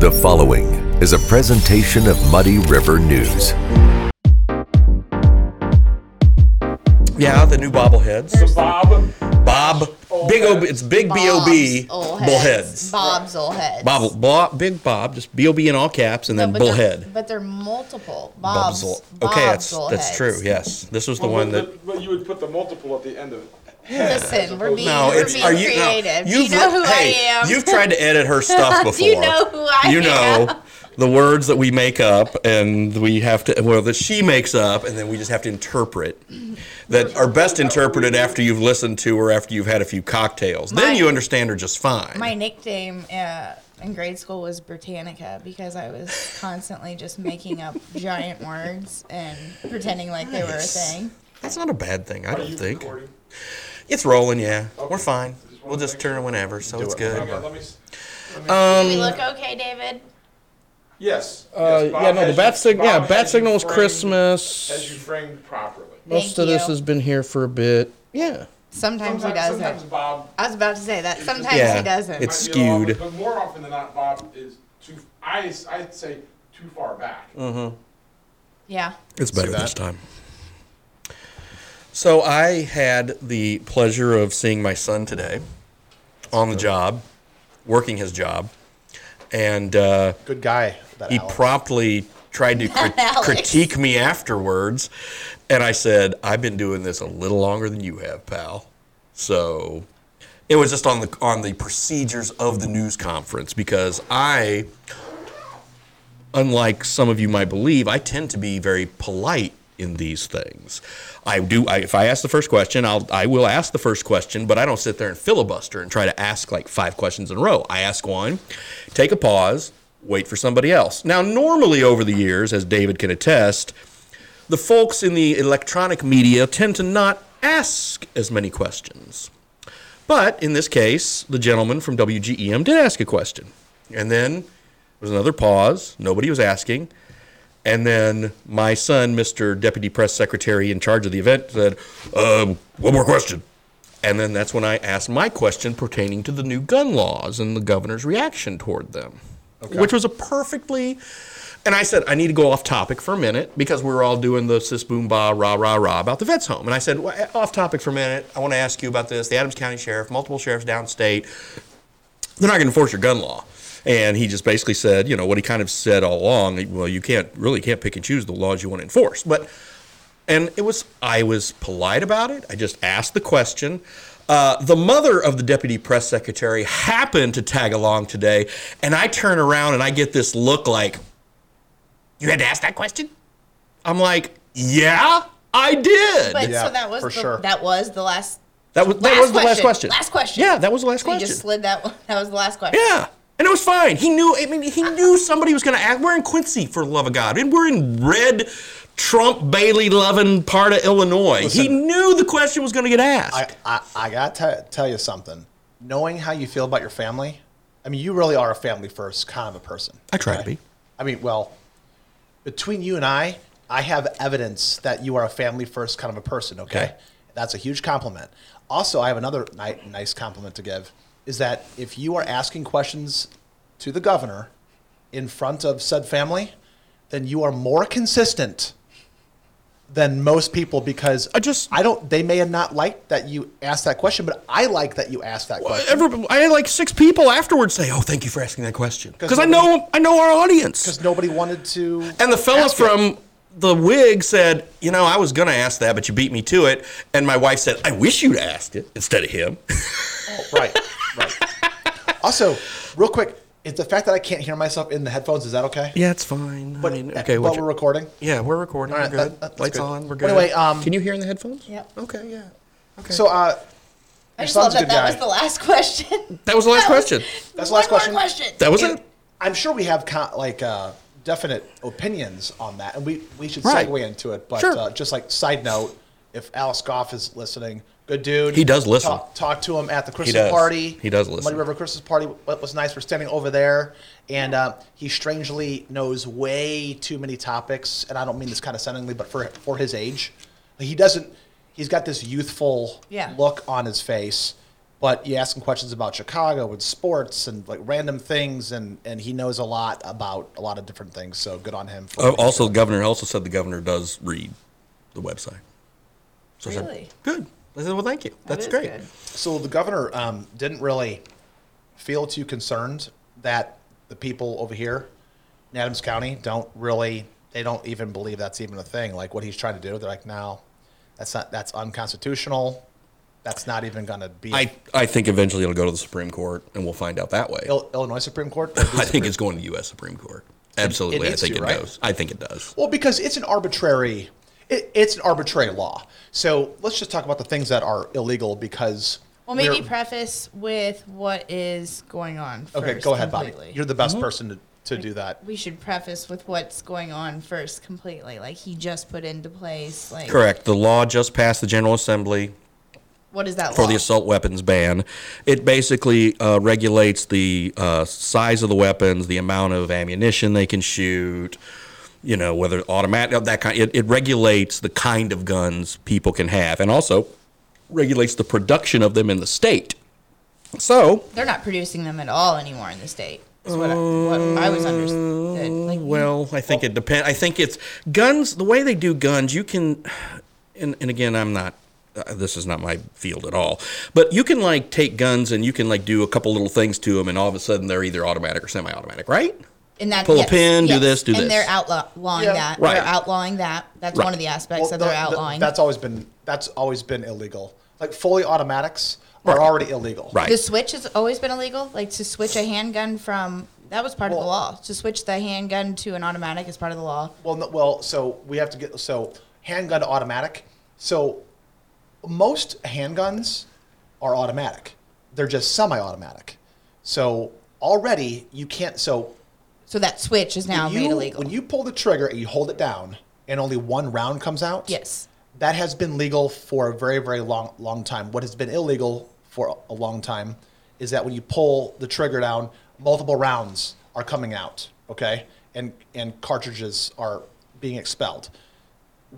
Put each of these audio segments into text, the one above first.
The following is a presentation of Muddy River News. Yeah, the new bobbleheads. Bob. Bob, big O. It's big B O B Bob's old bullheads. Bob's old heads. Bob, Bob, big Bob, just B O B in all caps, and then but they're- But they're multiple. Bob's Bob's. ol- Bob's okay, that's old that's heads. true. Yes, this was the Well, one but- that. But you would put the multiple at the end of it. Listen, we're being, No, we're being are you? No, creative. Do you've you know who hey, I am? You've tried to edit her stuff before. Do you know who I You know the words that we make up, and we have to. Well, that she makes up, and then we just have to interpret. That are best interpreted after you've listened to or after you've had a few cocktails. then you understand her just fine. My nickname uh, in grade school was Britannica because I was constantly just making up giant words and pretending like they were a thing. That's not a bad thing, I Are don't you think. recording? It's rolling, yeah. We're fine. Just We'll just turn it whenever, so it's Okay, good. let me. s- let me- Do we Um, look okay, David? yes. uh, yes, Bob yeah, no, the has bat you- signal. Yeah, Bob bat has you signal is framed- Christmas. Has you framed properly. Most Thank of this you. has been here for a bit. Yeah. Sometimes, he Sometimes, doesn't. sometimes Bob. I was about to say that. Sometimes Yeah, he doesn't. it's- might be a little skewed. off, But more often than not, Bob is too. I I'd say too far back. Mm-hmm. yeah. It's better that. this time. So I had the pleasure of seeing my son today on the job, working his job, and uh, Good guy. That he Alex. promptly tried to crit- critique me afterwards, and I said, "I've been doing this a little longer than you have, pal." So it was just on the on the procedures of the news conference because I, unlike some of you might believe, I tend to be very polite in these things. I do. I, if I ask the first question, I'll I will ask the first question, but I don't sit there and filibuster and try to ask like five questions in a row. I ask one, take a pause, wait for somebody else. Now, normally over the years, as David can attest, the folks in the electronic media tend to not ask as many questions. But in this case, the gentleman from WGEM did ask a question. And then there was another pause. Nobody was asking. And then my son, Mr. Deputy Press Secretary in charge of the event, said, um, One more question. And then that's when I asked my question pertaining to the new gun laws and the governor's reaction toward them, which was a perfectly. And I said, I need to go off topic for a minute because we were all doing the sis boom ba rah rah rah about the vet's home. And I said, well, off topic for a minute. I want to ask you about this. The Adams County Sheriff, multiple sheriffs downstate, they're not going to enforce your gun law. And he just basically said, you know, what he kind of said all along. Well, you can't really can't pick and choose the laws you want to enforce. But and it was I was polite about it. I just asked the question. Uh, the mother of the deputy press secretary happened to tag along today, and I turn around and I get this look like, "You had to ask that question." I'm like, "Yeah, I did." But Yeah, so that was for the, sure. that was the last that was that was the last question. Last question. Yeah, that was the last So question. You just slid that. one- That was the last question. Yeah. And it was fine. He knew. I mean, he knew somebody was going to ask. We're in Quincy, for the love of God, and we're in red, Trump Bailey loving part of Illinois. he knew the question was going to get asked. I, I, I got to tell you something. Knowing how you feel about your family, I mean, you really are a family first kind of a person. I try to be. I mean, well, between you and I, I have evidence that you are a family first kind of a person, okay? Okay. That's a huge compliment. Also, I have another ni- nice compliment to give is that if you are asking questions to the governor in front of said family, then you are more consistent than most people because I just- I don't they may have not liked that you asked that question, but I like that you asked that question. Every, I had like six people afterwards say, "Oh, thank you for asking that question," because I know I know our audience. Because nobody wanted to And the fella ask it. from the wig said, "You know, I was going to ask that, but you beat me to it." And my wife said, "I wish you'd asked it instead of him." Oh, right, right. Also, real quick, is the fact that I can't hear myself in the headphones, is that okay? yeah, it's fine. But, I mean, uh, okay, but what we're recording. yeah, we're recording. All we're good. that- that's Lights good. on. We're good. anyway, um, can you hear in the headphones? Yep. Okay, yeah. Okay. So, uh, I your just love that that guy. was the last question. that was the last That was- question. That's the last One question? more question. That was and it. I'm sure we have con- like uh, definite opinions on that, and we, we should Right. segue into it. But Sure. uh, just like side note, if Alex Gough is listening, good dude. He does listen. Talk, talk to him at the Christmas does. party. He does listen. Muddy listen. River Christmas party What was nice. We're standing over there, and uh, he strangely knows way too many topics. And I don't mean this condescendingly, but for for his age, he doesn't. He's got this youthful Yeah. look on his face, But you ask him questions about Chicago and sports and like random things, and and he knows a lot about a lot of different things. So good on him. For Oh, also, the governor also said the governor does read the website. So I said, Really? good. I said, well, thank you. That's is great. good. So the governor um, didn't really feel too concerned that the people over here in Adams County don't really, they don't even believe that's even a thing. Like what he's trying to do, they're like, no, that's not, that's unconstitutional. That's not even going to be. I, I think eventually it'll go to the Supreme Court, and we'll find out that way. Il- Illinois Supreme Court. or the I think Supreme- it's going to the U.S. Supreme Court. Absolutely, I think to, it right? does. I think it does. Well, because it's an arbitrary, it, it's an arbitrary law. So let's just talk about the things that are illegal because. Well, maybe preface with what is going on. Okay, go ahead, Bobby. You're the best person to, to do that. we should preface with what's going on first completely. Like he just put into place. Like Correct. The law just passed the General Assembly What is that law? for law? the assault weapons ban. It basically uh, regulates the uh, size of the weapons, the amount of ammunition they can shoot. You know whether automatic that kind. It, it regulates the kind of guns people can have, and also regulates the production of them in the state. So, They're not producing them at all anymore in the state. Is what, I, what I was understood. Like, well, I think it depends. I think it's guns. The way they do guns, you can, and, and again, I'm not. Uh, this is not my field at all. But you can like take guns and you can like do a couple little things to them, and all of a sudden they're either automatic or semi-automatic, right? And that, pull a yes, pin, do this, do and this. they're outlawing Yeah. that. Right. They're outlawing that. That's Right. one of the aspects Well, that they're the- the- outlawing. that's always been that's always been illegal. Like fully automatics are already illegal. Right. The switch has always been illegal. Like to switch a handgun from that was part of the law. To switch the handgun to an automatic is part of the law. Well, no, well, so we have to get so handgun to automatic. So most handguns are automatic. They're just semi-automatic. So already you can't. So So that switch is now you, made illegal. When you pull the trigger and you hold it down, and only one round comes out. yes. that has been legal for a very very long long time what has been illegal for a long time is that when you pull the trigger down multiple rounds are coming out okay and and cartridges are being expelled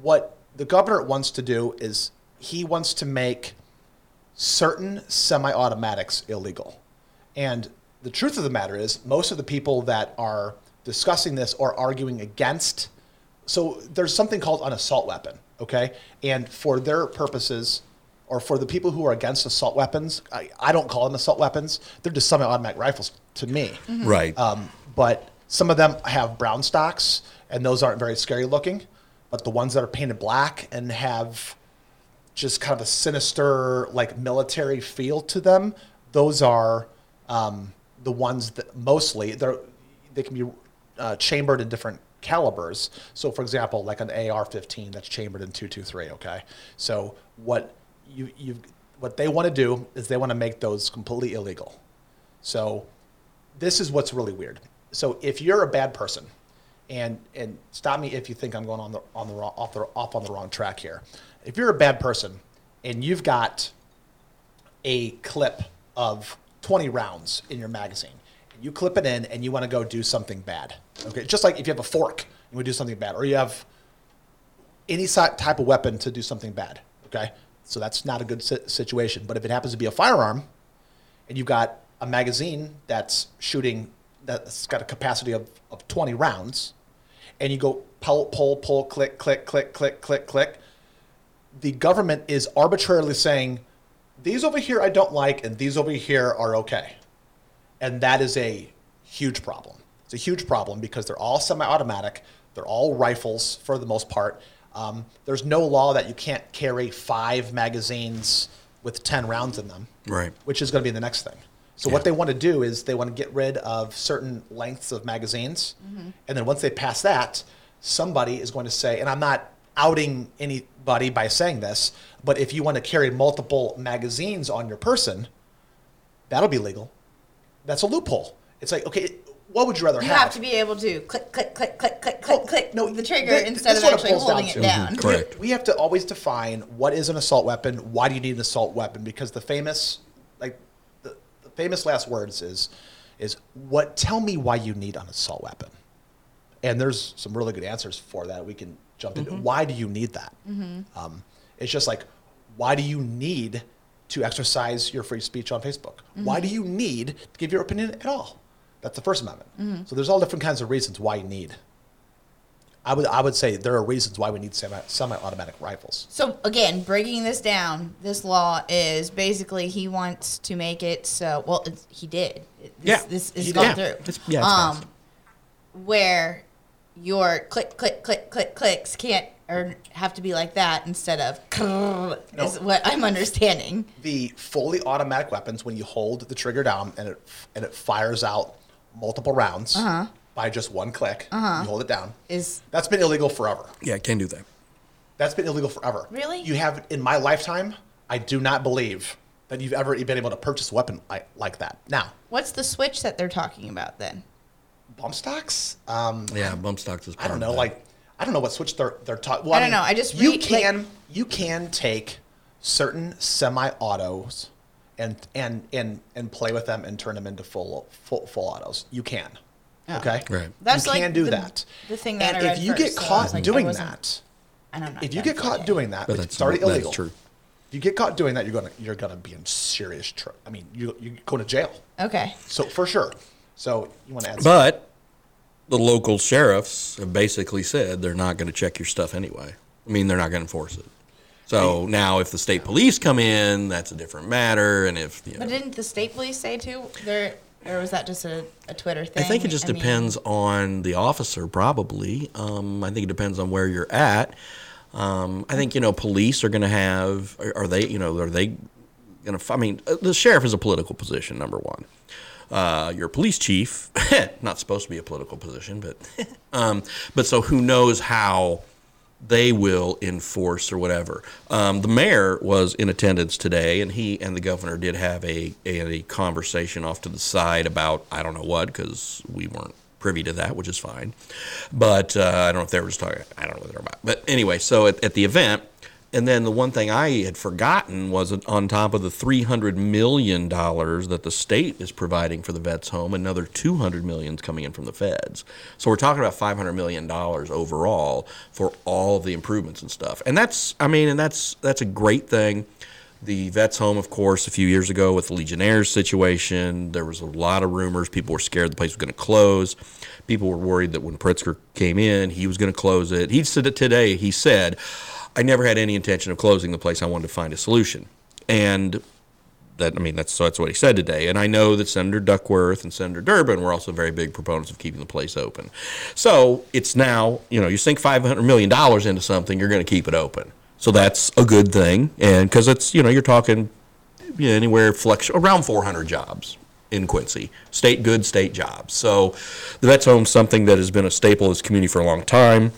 what the governor wants to do is he wants to make certain semi-automatics illegal and the truth of the matter is most of the people that are discussing this or arguing against so there's something called an assault weapon, okay? And for their purposes, or for the people who are against assault weapons, I, I don't call them assault weapons. They're just semi-automatic rifles to me. Right. Um, but some of them have brown stocks, and those aren't very scary looking. But the ones that are painted black and have just kind of a sinister, like military feel to them, those are um, the ones that mostly they're they can be uh, chambered in different calibers. So, for example, like an AR-15 that's chambered in 223. Okay, so what you you what they want to do is they want to make those completely illegal. So this is what's really weird. So if you're a bad person, and and stop me if you think I'm going on the on the wrong, off the off on the wrong track here. If you're a bad person and you've got a clip of 20 rounds in your magazine, you clip it in and you want to go do something bad. Okay, just like if you have a fork and to do something bad, or you have any type of weapon to do something bad. Okay, so that's not a good situation. But if it happens to be a firearm, and you've got a magazine that's shooting that's got a capacity of, of 20 rounds, and you go pull, pull, pull, click, click, click, click, click, click, the government is arbitrarily saying, these over here I don't like, and these over here are okay. And that is a huge problem. It's a huge problem because they're all semi automatic, they're all rifles for the most part. Um, there's no law that you can't carry five magazines with 10 rounds in them right. which is going to be the next thing. So Yeah. what they want to do is they want to get rid of certain lengths of magazines, and then once they pass that, somebody is going to say, and I'm not outing anybody by saying this, but if you want to carry multiple magazines on your person, that'll be legal. That's a loophole. It's like, okay, what would you rather You have? You have to be able to click, click, click, click, click, click, click no, the trigger th- instead of is it actually boils down holding it to. down. Correct. We have to always define what is an assault weapon. Why do you need an assault weapon? Because the famous, like, the, the famous last words is, is what? Tell me why you need an assault weapon. And there's some really good answers for that. We can jump into. Why do you need that? Um, it's just like, why do you need to exercise your free speech on Facebook? Why do you need to give your opinion at all? That's the First Amendment. So there's all different kinds of reasons why you need. I would I would say there are reasons why we need semi semi-automatic rifles. So again, breaking this down, this law is basically he wants to make it so. Well, it's, he did. This, Yeah, this is he gone did. through. It's- yeah, it's um, passed. where your click, click, click, click, clicks can't or have to be like that instead of is what I'm understanding. The fully automatic weapons, when you hold the trigger down and it and it fires out multiple rounds uh-huh. by just one click, uh-huh. you hold it down. Is That's been illegal forever. Yeah, can't do that. That's been illegal forever. Really? You have in my lifetime. I do not believe that you've ever been able to purchase a weapon like, like that. Now, what's the switch that they're talking about then? Bump stocks. Um, Yeah, bump stocks is. I don't of know. that. Like, I don't know what switch they're they're talking. Well, I don't know, I just you read, like- can you can take certain semi-autos and and and and play with them and turn them into full full, full autos. You can. Okay. Right. That's you like can do the- that. the thing that and I if read you get first, so I caught was like, doing wasn't- that, I don't know. if you get caught doing that, But it's already illegal. that is true. If you get caught doing that, you're gonna you're gonna be in serious trouble. I mean, you you go to jail. Okay. So for sure. So you want to add? But the local sheriffs have basically said they're not going to check your stuff anyway. I mean, they're not going to enforce it. So now, if the state police come in, that's a different matter. And if you know, But didn't the state police say too? There, or was that just a, a Twitter thing? I think it just mean- depends on the officer, probably. Um, I think it depends on where you're at. Um, I think you know, police are going to have. Are, are they? You know, are they going to? I mean, uh, the sheriff is a political position. Number one. Uh, your police chief, not supposed to be a political position, but um, but so who knows how they will enforce or whatever. Um, the mayor was in attendance today, and he and the governor did have a, a, a conversation off to the side about I don't know what because we weren't privy to that, which is fine. But uh, I don't know if they were just talking. I don't know what they're about. But anyway, so at, at the event. And then the one thing I had forgotten was on top of the $300 million that the state is providing for the vets home, another 200 million is coming in from the feds. So we're talking about $500 million overall for all of the improvements and stuff. And that's, I mean, and that's, that's a great thing. The vets home, of course, a few years ago with the Legionnaires situation, there was a lot of rumors. People were scared the place was going to close. People were worried that when Pritzker came in, he was going to close it. He said it today. He said, I never had any intention of closing the place. I wanted to find a solution. And that I mean that's so that's what he said today. And I know that Senator Duckworth and Senator Durbin were also very big proponents of keeping the place open. So it's now you know you sink five hundred million dollars into something, you're going to keep it open. So that's a good thing, and because it's you know you're talking you know, anywhere flex around 400 jobs in Quincy, state good state jobs. So the vets home's something that has been a staple of this community for a long time.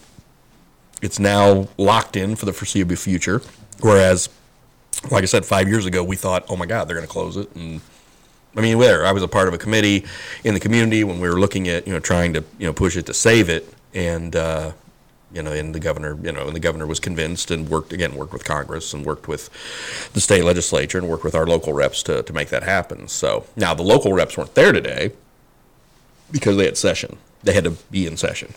It's now locked in for the foreseeable future, whereas like I said, five years ago, we thought, oh my God, they're going to close it. And I mean, there, I was a part of a committee in the community when we were looking at, you know, trying to, you know, push it to save it. And, uh, you know, and the governor, you know, and the governor was convinced and worked, again, worked with Congress and worked with the state legislature and worked with our local reps to, to make that happen. So now the local reps weren't there today because they had session. They had to be in session.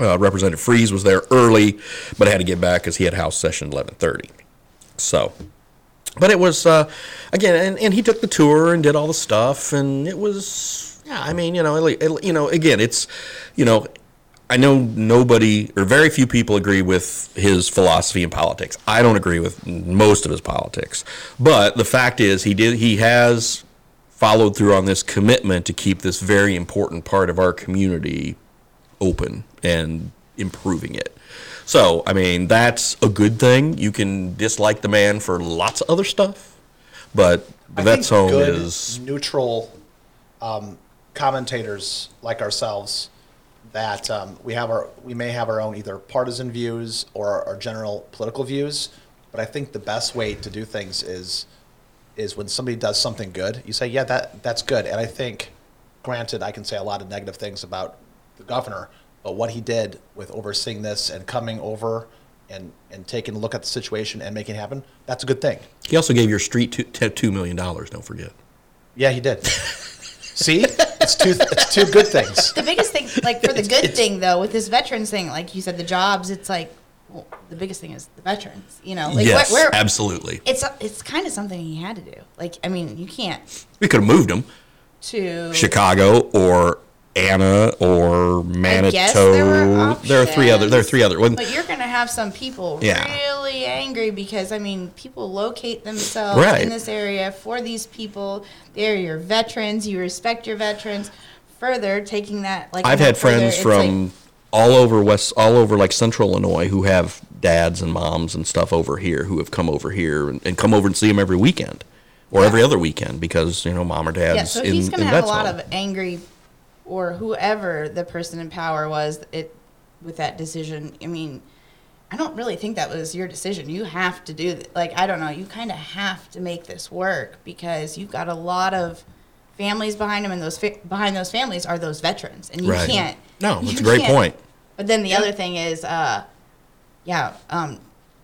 Uh, Representative Frese was there early, but had to get back because he had House session 1130. So, but it was uh, again, and, and he took the tour and did all the stuff, and it was yeah. I mean, you know, it- it- you know, again, it's you know, I know nobody or very few people agree with his philosophy in politics. I don't agree with most of his politics, but the fact is, he did he has followed through on this commitment to keep this very important part of our community open and improving it. So, I mean, that's a good thing. You can dislike the man for lots of other stuff, but vet's home good, is neutral um, commentators like ourselves that um, we have our we may have our own either partisan views or our general political views, but I think the best way to do things is is when somebody does something good, you say, yeah, that that's good. And I think, granted, I can say a lot of negative things about the governor, but what he did with overseeing this and coming over and and taking a look at the situation and making it happen, that's a good thing. he also gave your street two, two million dollars. Don't forget. Yeah, he did. See, it's two it's two good things. The biggest thing, like for the good thing though, with this veterans thing, like you said, the jobs, it's like well, the biggest thing is the veterans. You know, like yes, where, where absolutely. it's it's kind of something he had to do. Like, I mean, you can't We could have moved him to Chicago or Anna or guess there Manteno. There are three other. There are three other. When, But you're gonna have some people Yeah. really angry because I mean, people locate themselves Right. in this area for these people. They're your veterans. You respect your veterans. Further, taking that like I've had further, friends from like- all over West, all over like Central Illinois, who have dads and moms and stuff over here, who have come over here and, and come over and see them every weekend or every other weekend because you know mom or dad's yeah. So in, he's gonna in have a lot home. of angry, or whoever the person in power was it with that decision. I mean. I don't really think that was your decision. You have to do th- like I don't know. You kind of have to make this work because you've got a lot of families behind them, and those fa- behind those families are those veterans, and you Right. can't. No, that's a great point. But then the other thing is, uh, yeah, um,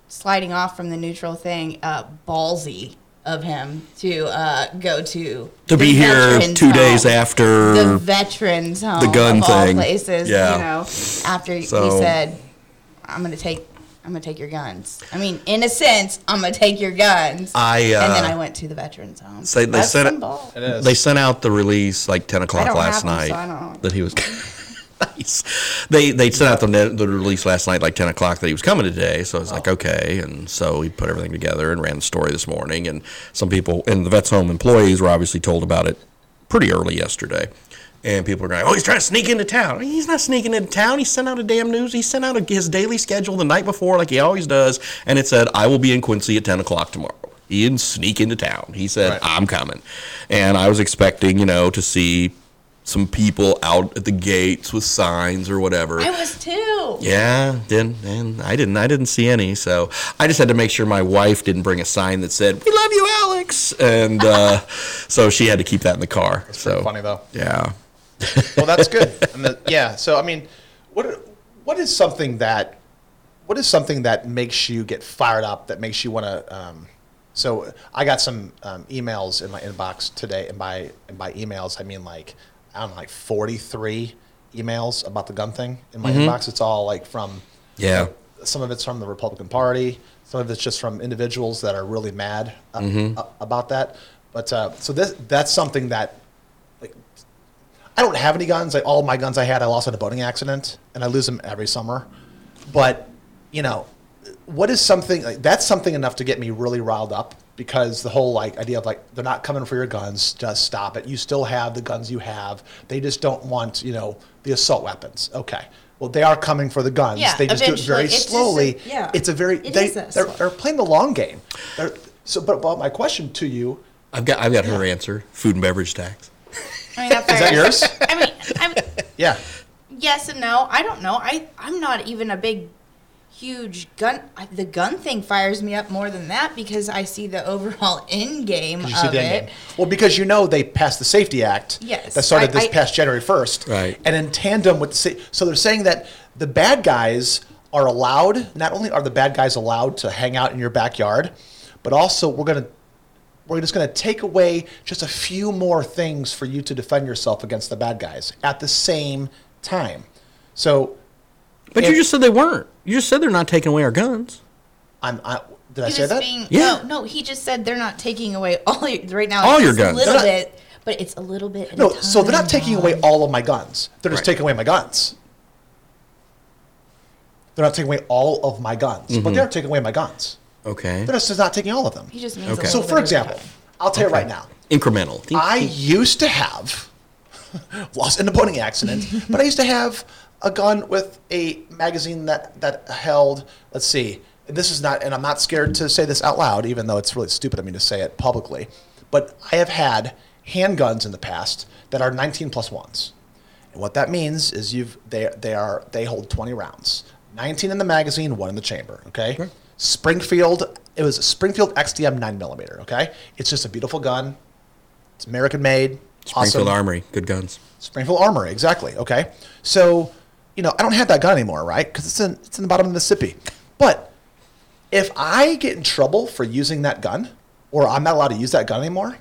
sliding off from the neutral thing, uh, ballsy of him to uh, go to To be here veterans two days after the veterans home, the gun of all thing. places. Yeah. You know, after So- he said, "I'm going to take." I'm gonna take your guns. I mean, in a sense, I'm gonna take your guns. I, and then uh, I went to the veterans home. say they That's said some it- It is. They sent out the release like ten o'clock don't last have 'em, night so I don't that he was. nice. They they sent out the the release last night like ten o'clock that he was coming today. So I was like, oh. okay, and so we put everything together and ran the story this morning. And some people and the vets home employees were obviously told about it pretty early yesterday. And people are going, oh, he's trying to sneak into town. He's not sneaking into town. He sent out a damn news. He sent out a, his daily schedule the night before, like he always does, and it said, I will be in Quincy at ten o'clock tomorrow. He didn't sneak into town. He said, Right. I'm coming. And I was expecting, you know, to see some people out at the gates with signs or whatever. I was too. Yeah, didn't and I didn't I didn't see any. So I just had to make sure my wife didn't bring a sign that said "We love you, Alex," and uh, so she had to keep that in the car. Pretty so funny though. Yeah. well, that's good. And the, yeah. So I mean, what what is something that what is something that makes you get fired up? That makes you want to. Um, so I got some um, emails in my inbox today, and by and by emails I mean like I don't know, like forty three emails about the gun thing in my inbox. It's all like from Yeah. some of it's from the Republican Party. Some of it's just from individuals that are really mad uh, Mm-hmm. uh, about that. But uh, so this that's something that like I don't have any guns. Like all my guns I had, I lost in a boating accident, and I lose them every summer. But you know, what is something like that's something enough to get me really riled up because the whole like idea of like they're not coming for your guns, just stop it. You still have the guns you have. They just don't want you know the assault weapons. Okay. Well, they are coming for the guns. Yeah, they just do it very It's just slowly. yeah. It's a very It they, is they're, they're playing the long game. They're, so, but, but my question to you I've got I've got her answer. Food and beverage tax. I mean, that is that yours? I mean, I'm, Yeah. yes and no. I don't know. I I'm not even a big, huge gun. The gun thing fires me up more than that because I see the overall end game Did of you see the end it. game? Well, because you know they passed the Safety Act. Yes, That started I- this I- past January 1st. Right. And in tandem with the, sa- so they're saying that the bad guys are allowed, not only are the bad guys allowed to hang out in your backyard, but also we're going to, we're just going to take away just a few more things for you to defend yourself against the bad guys at the same time. So But you just said they weren't. You just said they're not taking away our guns. I'm, I, did I say that? being- Yeah. No, no. He just said they're not taking away all your right now. All it's your just guns. A little not- bit, but it's a little bit. at a No, so they're not taking away all of my guns. They're just Right. taking away my guns. They're not taking away all of my guns, Mm-hmm. but they're taking away my guns. Okay. They're just not taking all of them. He just means. Okay. A So, little for bit at a example. I'll tell you right now, Incremental. I used to have lost in a boating accident, but I used to have a gun with a magazine that that held. Let's see. This is not, and I'm not scared to say this out loud, even though it's really stupid of me to say it publicly. But I have had handguns in the past that are 19 plus ones, and what that means is you've they they are they hold 20 rounds, 19 in the magazine, one in the chamber. Okay. Springfield. It was a Springfield XDM 9 millimeter. Okay. It's just a beautiful gun. It's American made. Springfield awesome. Armory. Good guns. Springfield Armory, exactly. Okay, so you know I don't have that gun anymore, right? Because it's in it's in the bottom of the Mississippi. But if I get in trouble for using that gun, or I'm not allowed to use that gun anymore,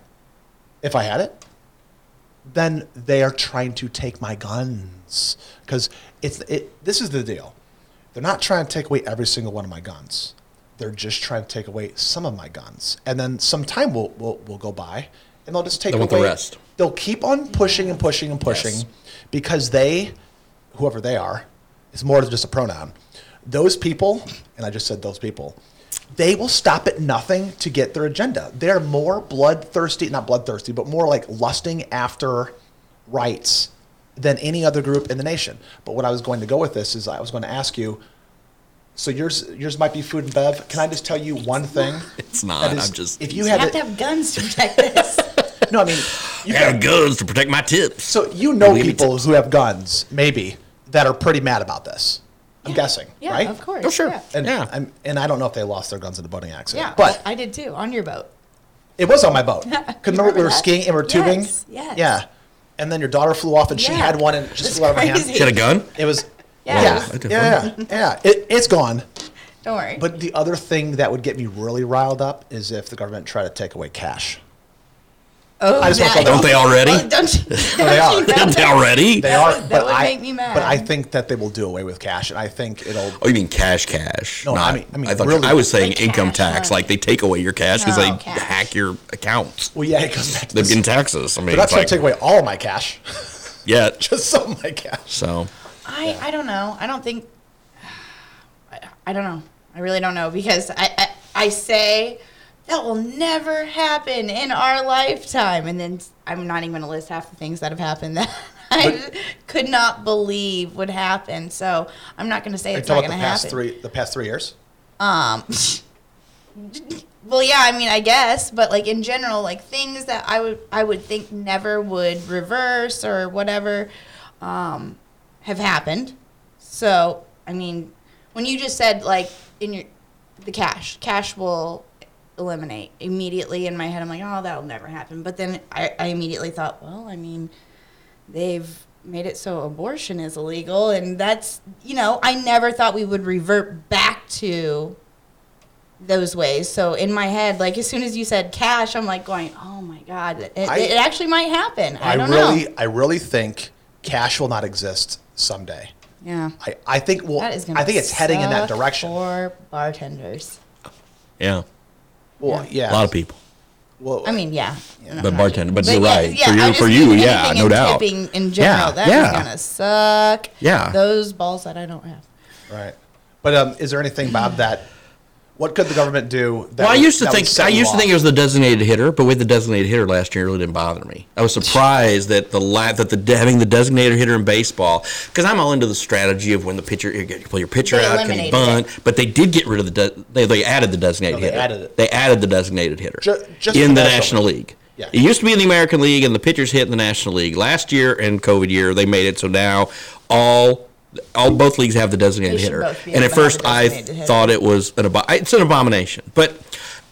if I had it, then they are trying to take my guns because it's it. This is the deal. they're not trying to take away every single one of my guns. They're just trying to take away some of my guns, and then some time will will, will go by, and they'll just take They want away the rest. They'll keep on pushing and pushing and pushing, Yes. because they, whoever they are, is more than just a pronoun. Those people, and I just said those people, they will stop at nothing to get their agenda. They're more bloodthirsty, not bloodthirsty, but more like lusting after rights than any other group in the nation. But what I was going to go with this is I was going to ask you. So yours, yours might be food and bev. Can I just tell you one thing? It's not. That is, I'm just. if you You had have it, to have guns to protect this. no, I mean, you I got got guns to protect my tips. So you know people tips. who have guns, maybe, that are pretty mad about this. I'm guessing, yeah, right? of course. Oh, sure. Yeah, And, Yeah. I'm, and I don't know if they lost their guns in the boating accident. yeah but I did too on your boat. it was on my boat. Because remember we Remember were that? skiing and we were tubing? Yes, yes. Yeah. And then your daughter flew off and she Yeah. had one and it just It's flew out of my hand. crazy. She had a gun? It was, Yeah. yeah, I yeah, yeah, yeah. It, it's gone. Don't worry. But the other thing that would get me really riled up is if the government tried to take away cash. Oh, I just want to that- Don't they already? Oh, don't you? they are. don't you know Don't they already? They are, That but would I, make me mad. But I think that they will do away with cash, and I think it'll. Oh, you mean cash, cash? No, I mean- I mean, thought really, I was saying like income cash tax, money. like they take away your cash because No, they cash. hack your accounts. Well, yeah, it goes back to They're this. getting taxes. I mean, They're not it's trying like, to take away all of my cash, yeah. just some of my cash. So I, I don't know. I don't think. I, I don't know. I really don't know because I, I I say that will never happen in our lifetime, and then I'm not even going to list half the things that have happened that I could not believe would happen. So I'm not going to say it's not going to the past happen. three, the past three years? Um. Well, yeah, I mean, I guess, but like in general, like things that I would I would think never would reverse or whatever, um, have happened. So, I mean, when you just said like in your the cash, cash will eliminate immediately in my head. I'm like, oh, that'll never happen. But then I, I immediately thought, well, I mean, they've made it so abortion is illegal, and that's you know, I never thought we would revert back to those ways. So in my head, like as soon as you said cash, I'm like going, oh my god, it, I- it actually might happen. I, don't really, know. I really think cash will not exist someday. Yeah, I, I think well, that is gonna. I think it's heading in that direction. for bartenders. yeah, Well, yeah. a lot of people. Well, I mean, yeah, I'm But bartender, sure. but you're yeah, right. Yeah, For you- for you, yeah, anything no in doubt. Tipping in general, Yeah, that is yeah. gonna suck. Yeah. those balls that I don't have. right. But um, is there anything, Bob, that what could the government do? That Well, I would- used to think I used to think it was the designated hitter, but with the designated hitter last year, it really didn't bother me. I was surprised that the that the de- having the designated hitter in baseball because I'm all into the strategy of when the pitcher you pull your pitcher They out, can he eliminated bunt? it. But they did get rid of the de- they they added the designated No, they hitter. added it. They added the designated hitter Ju- just in the National National League. League. Yeah. It used to be in the American League, and the pitchers hit in the National League. Last year and COVID year, they made it so now all all both leagues have the designated hitter. And at first, I thought it was an abo- it's an abomination, but.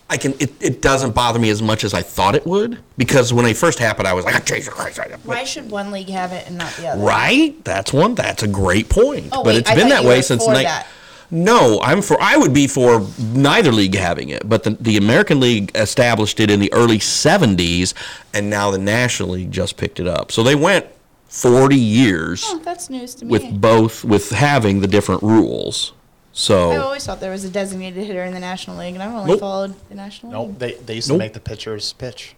I can. It, it doesn't bother me as much as I thought it would because when it first happened, I was like, Jesus Christ! Why should one league have it and not the other? Right? That's one. That's a great point. Oh, but wait, it's I been thought that you way were since for ni- that. No, I'm for. I would be for neither league having it, but the, the American League established it in the early '70s, and now the National League just picked it up. So they went 40 years Oh, that's news to me. with both with having the different rules. So I So always thought there was a designated hitter in the National League, and I've only Nope. followed the National Nope. League. They, they used Nope. to make the pitchers pitch.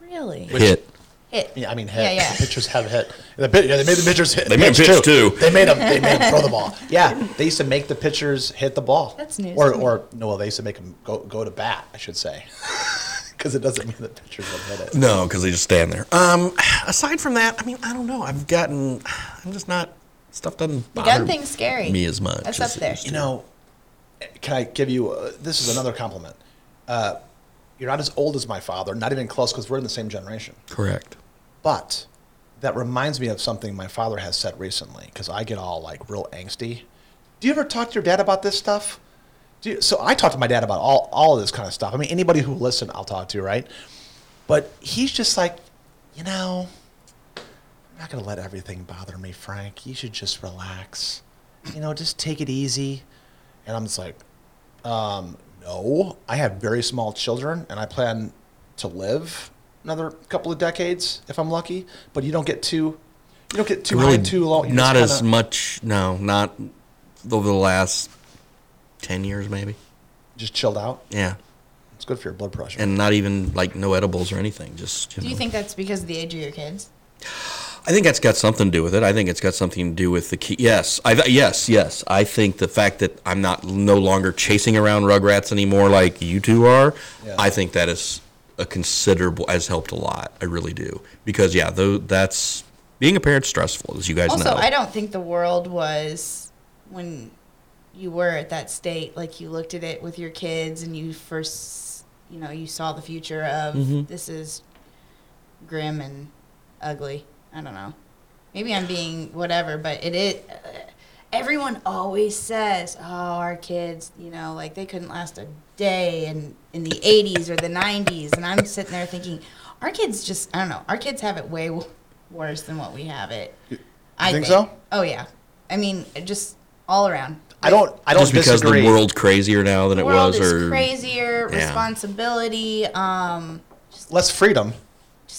Really? hit. Hit. Yeah, I mean hit. Yeah, yeah. The pitchers have hit. The pit, yeah, they made the pitchers hit. They made pitch, pitch, too. They made them. They made them throw the ball. Yeah, they used to make the pitchers hit the ball. That's news Or to me. or no, well, they used to make them go go to bat. I should say, because it doesn't mean the pitchers would hit it. No, because they just stand there. Um, aside from that, I mean, I don't know. I've gotten. I'm just not. Stuff doesn't The bother gun thing's scary. me as much. That's as up it there. used to. You know, can I give you? Uh, this is another compliment. Uh, you're not as old as my father. Not even close, because we're in the same generation. Correct. But that reminds me of something my father has said recently because I get all like real angsty. Do you ever talk to your dad about this stuff? So I talk to my dad about all, all of this kind of stuff. I mean, anybody who will listen, I'll talk to, right? But he's just like, you know, I'm not going to let everything bother me, Frank. You should just relax. You know, just take it easy. And I'm just like, um, no, I have very small children, and I plan to live another couple of decades if I'm lucky. But you don't get too, you don't get too high too low. You're Not as kinda- much. No, not over the last ten years, maybe. Just chilled out. Yeah, It's good for your blood pressure. and not even like no edibles or anything. Just you Do know. you think that's because of the age of your kids? I think that's got something to do with it. I think it's got something to do with the key. Yes, I th- yes yes. I think the fact that I'm not no longer chasing around Rugrats anymore like you two are. Yeah. I think that is a considerable has helped a lot. I really do because yeah, though that's being a parent's stressful as you guys Also, know. I don't think the world was when you were at that state. Like you looked at it with your kids, and you first, you know, you saw the future of Mm-hmm. this is grim and ugly. I don't know. Maybe I'm being whatever, but it is. Everyone always says, "Oh, our kids, you know, like they couldn't last a day in in the '80s or the '90s," and I'm sitting there thinking, our kids just, I don't know, our kids have it way w- worse than what we have it. I think so? Oh yeah. I mean, just all around. I don't. I don't just because disagree. the world's crazier now than The it world was, is or crazier. Yeah. Responsibility. Um. less freedom.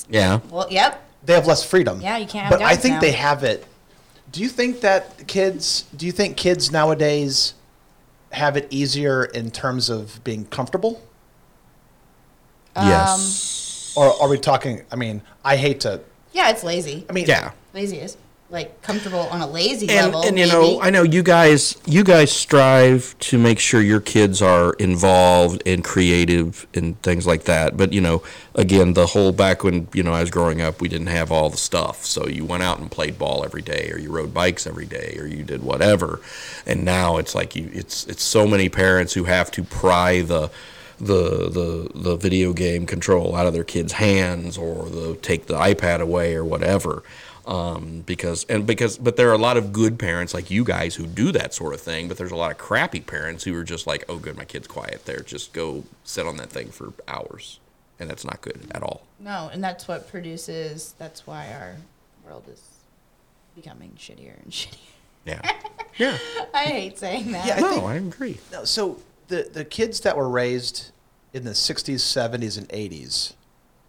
yeah. Well, yep. They have less freedom. Yeah, you can't have But I think now. they have it. Do you think that kids? Do you think kids nowadays have it easier in terms of being comfortable? Um, yes. Or are we talking? I mean, I hate to. Yeah, it's lazy. I mean, Yeah. lazy is like comfortable on a lazy and, level. and you maybe. know i know you guys you guys strive to make sure your kids are involved and creative and things like that but you know again the whole back when you know i was growing up we didn't have all the stuff so you went out and played ball every day or you rode bikes every day or you did whatever and now it's like you it's it's so many parents who have to pry the the the the video game control out of their kids' hands or the take the iPad away or whatever. Um, because and because but there are a lot of good parents like you guys who do that sort of thing, but there's a lot of crappy parents who are just like, oh, good, my kid's quiet there, just go sit on that thing for hours, and that's not good at all. no, and that's what produces. That's why our world is becoming shittier and shittier. Yeah, yeah. I hate saying that. Yeah, I no, think- I agree. No, so the the kids that were raised in the '60s, '70s, and '80s.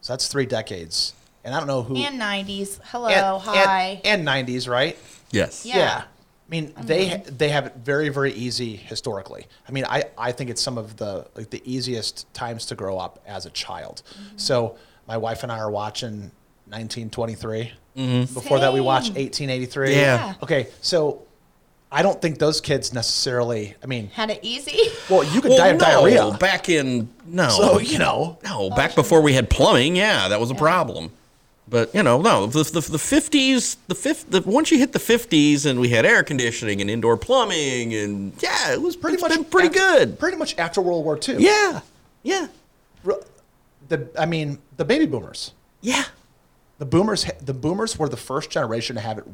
So that's three decades, and I don't know who. and '90s. Hello, and- hi. And, and '90s, right? Yes. Yeah. I mean, they ha- they have it very very easy historically. I mean, I, I think it's some of the like the easiest times to grow up as a child. Mm-hmm. So my wife and I are watching 1923. Mm-hmm. Before that, we watched 1883. Yeah. Okay, so I don't think those kids necessarily. I mean, Had it easy. well, you could Well, die of no, diarrhea. back in no. So you know, No, back before we had plumbing, yeah, that was a problem. But you know, no, the the the fifties, the fifth, the once you hit the fifties, and we had air conditioning and indoor plumbing, and yeah, it was pretty it's much been pretty after- good. Pretty much after World War II. Yeah, yeah, The I mean, the baby boomers. yeah. The boomers. The boomers were the first generation to have it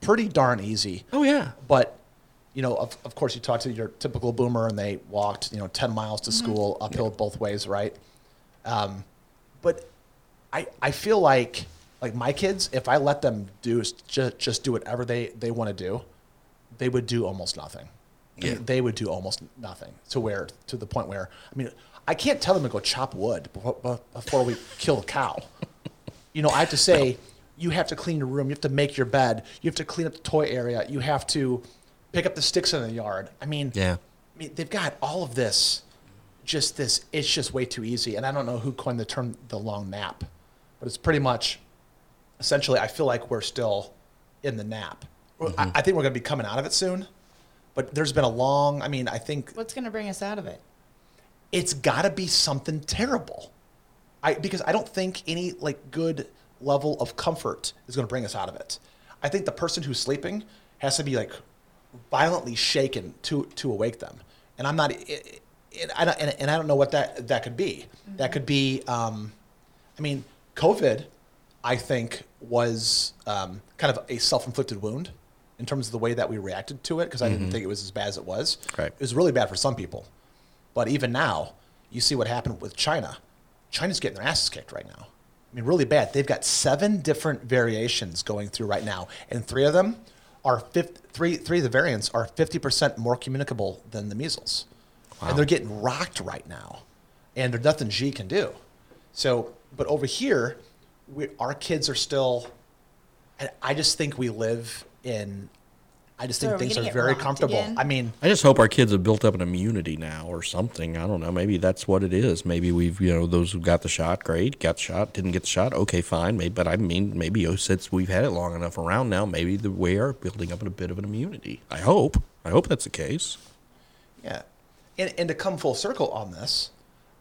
pretty darn easy. Oh yeah, But, you know, of, of course, you talk to your typical boomer and they walked, you know, 10 miles Mm-hmm. to school uphill both ways, right? Um, but I, I feel like, like my kids, if I let them do just, just do whatever they, they want to do, they would do almost nothing. I mean, Yeah. they would do almost nothing to where, to the point where, I mean, I can't tell them to go chop wood before, before we kill a cow. You know, I have to say, you have to clean your room, you have to make your bed, you have to clean up the toy area, you have to pick up the sticks in the yard. I mean, yeah. I mean, they've got all of this, just this. It's just way too easy. And I don't know who coined the term the long nap, but it's pretty much, essentially, I feel like we're still in the nap. Well, I, I think we're going to be coming out of it soon, but there's been a long. I mean, I think What's gonna bring us out of it? it's got to be something terrible. I because I don't think any like good level of comfort is going to bring us out of it. I think the person who's sleeping has to be like violently shaken to to awake them. And I'm not. It, it, I don't, and, and I don't know what that that could be. That could be. Um, I mean, COVID, I think, was um, kind of a self-inflicted wound in terms of the way that we reacted to it because I didn't think it was as bad as it was. Right. It was really bad for some people. But even now, you see what happened with China. China's getting their asses kicked right now. I mean, really bad. They've got seven different variations going through right now, and three of them are 50, three three of the variants are fifty percent more communicable than the measles, and they're getting rocked right now, and there's nothing Xi can do. So, but over here, we, our kids are still. And I just think we live in I just So think are things are very comfortable. again? I mean, I just hope our kids have built up an immunity now or something. I don't know. Maybe that's what it is. Maybe we've, you know, those who got the shot, great, got the shot, didn't get the shot, okay, fine. Maybe, but I mean, maybe oh, since we've had it long enough around now, maybe the, we are building up a bit of an immunity. I hope. I hope that's the case. Yeah. And, and to come full circle on this,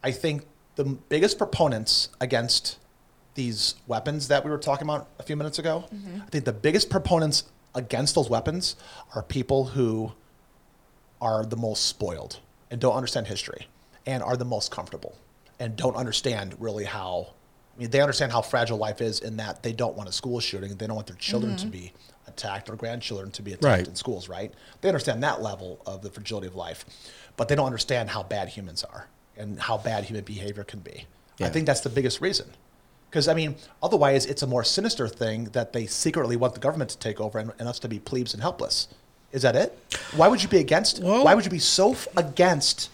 I think the biggest proponents against these weapons that we were talking about a few minutes ago, mm-hmm. I think the biggest proponents against those weapons are people who are the most spoiled and don't understand history and are the most comfortable and don't understand really how I mean they understand how fragile life is in that they don't want a school shooting, they don't want their children to mm-hmm. be attacked or grandchildren to be attacked Right. in schools, right? They understand that level of the fragility of life, but they don't understand how bad humans are and how bad human behavior can be. I think that's the biggest reason. Because, I mean, otherwise, it's a more sinister thing that they secretly want the government to take over and, and us to be plebes and helpless. Is that it? Why would you be against? Well- why would you be so f- against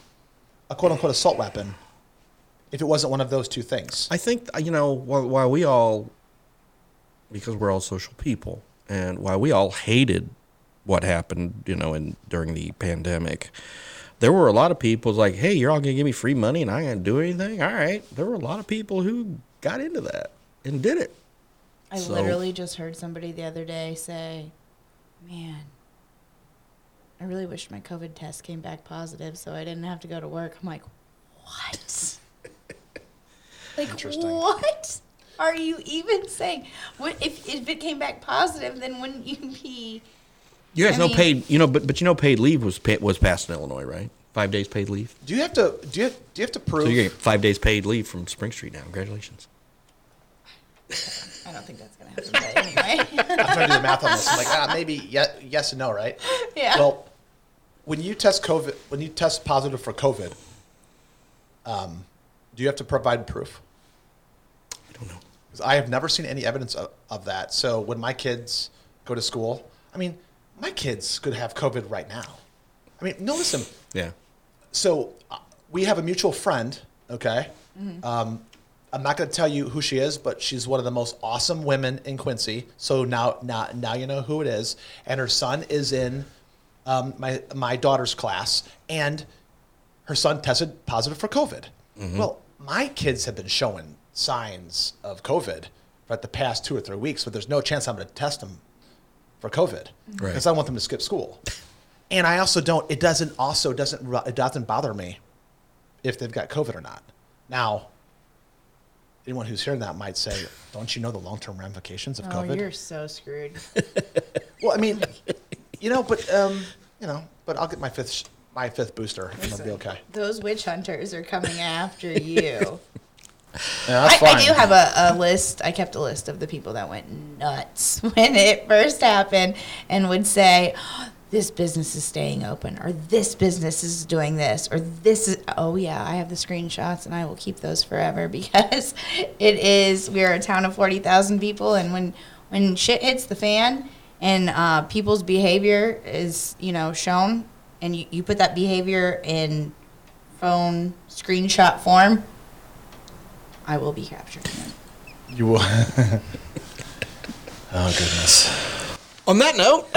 a quote unquote assault weapon if it wasn't one of those two things? I think uh, you know while, while we all, because we're all social people, and while we all hated what happened, you know, in during the pandemic, there were a lot of people like, "Hey, you're all gonna give me free money, and I ain't gonna do anything." All right, there were a lot of people who got into that and did it. I So- literally just heard somebody the other day say, "Man, I really wish my COVID test came back positive so I didn't have to go to work." I'm like, "What? like what are you even saying? What if if it came back positive, then wouldn't you be?" You guys I know mean- paid, you know, but but you know paid leave was pa- was passed in Illinois, right? Five days paid leave. Do you have to? Do you do you have to prove? So you get five days paid leave from Spring Street now. Congratulations. I don't think that's gonna happen. But anyway, I'm trying to do the math on this. I'm like, ah, maybe yes, yes and no, right? Yeah. Well, when you test COVID, when you test positive for COVID, um, do you have to provide proof? I don't know. Because I have never seen any evidence of, of that. So when my kids go to school, I mean, my kids could have COVID right now. I mean, no, listen. Yeah. So uh, we have a mutual friend. Okay. Um, I'm not going to tell you who she is, but she's one of the most awesome women in Quincy. So now, now, now you know who it is. And her son is in um, my my daughter's class, and her son tested positive for COVID. Well, my kids have been showing signs of COVID for the past two or three weeks, but there's no chance I'm going to test them for COVID Right. because I want them to skip school. And I also don't. It doesn't also doesn't it doesn't bother me if they've got COVID or not. Now, anyone who's hearing that might say, "Don't you know the long term ramifications of oh, COVID?" you're so screwed. Well, I mean, you know, but um, you know, but I'll get my fifth sh- my fifth booster and I'll be okay. Those witch hunters are coming after you. Yeah, I, I do have a, a list. I kept a list of the people that went nuts when it first happened and would say, "Oh, this business is staying open, or this business is doing this, or this is, oh yeah, I have the screenshots and I will keep those forever because it is, we are a town of 40,000 people. And when, when shit hits the fan and uh, people's behavior is, you know, shown, and you, you put that behavior in phone screenshot form, I will be capturing. You will. oh goodness. On that note,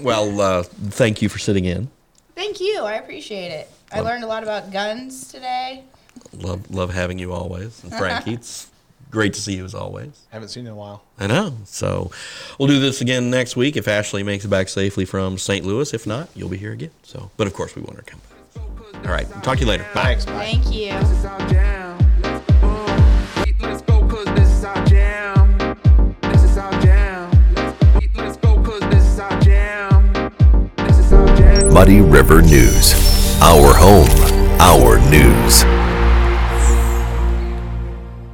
well, uh, thank you for sitting in. Thank you. I appreciate it. I Love- learned a lot about guns today. Love love having you always, and Frankie, it's great to see you as always. Haven't seen you in a while. I know. So we'll do this again next week if Ashley makes it back safely from St. Louis. If not, you'll be here again. So, but of course, we want her to come back. All right. Talk to you later. Bye. Thanks. Bye. Thank you. Muddy River News. Our home, our news.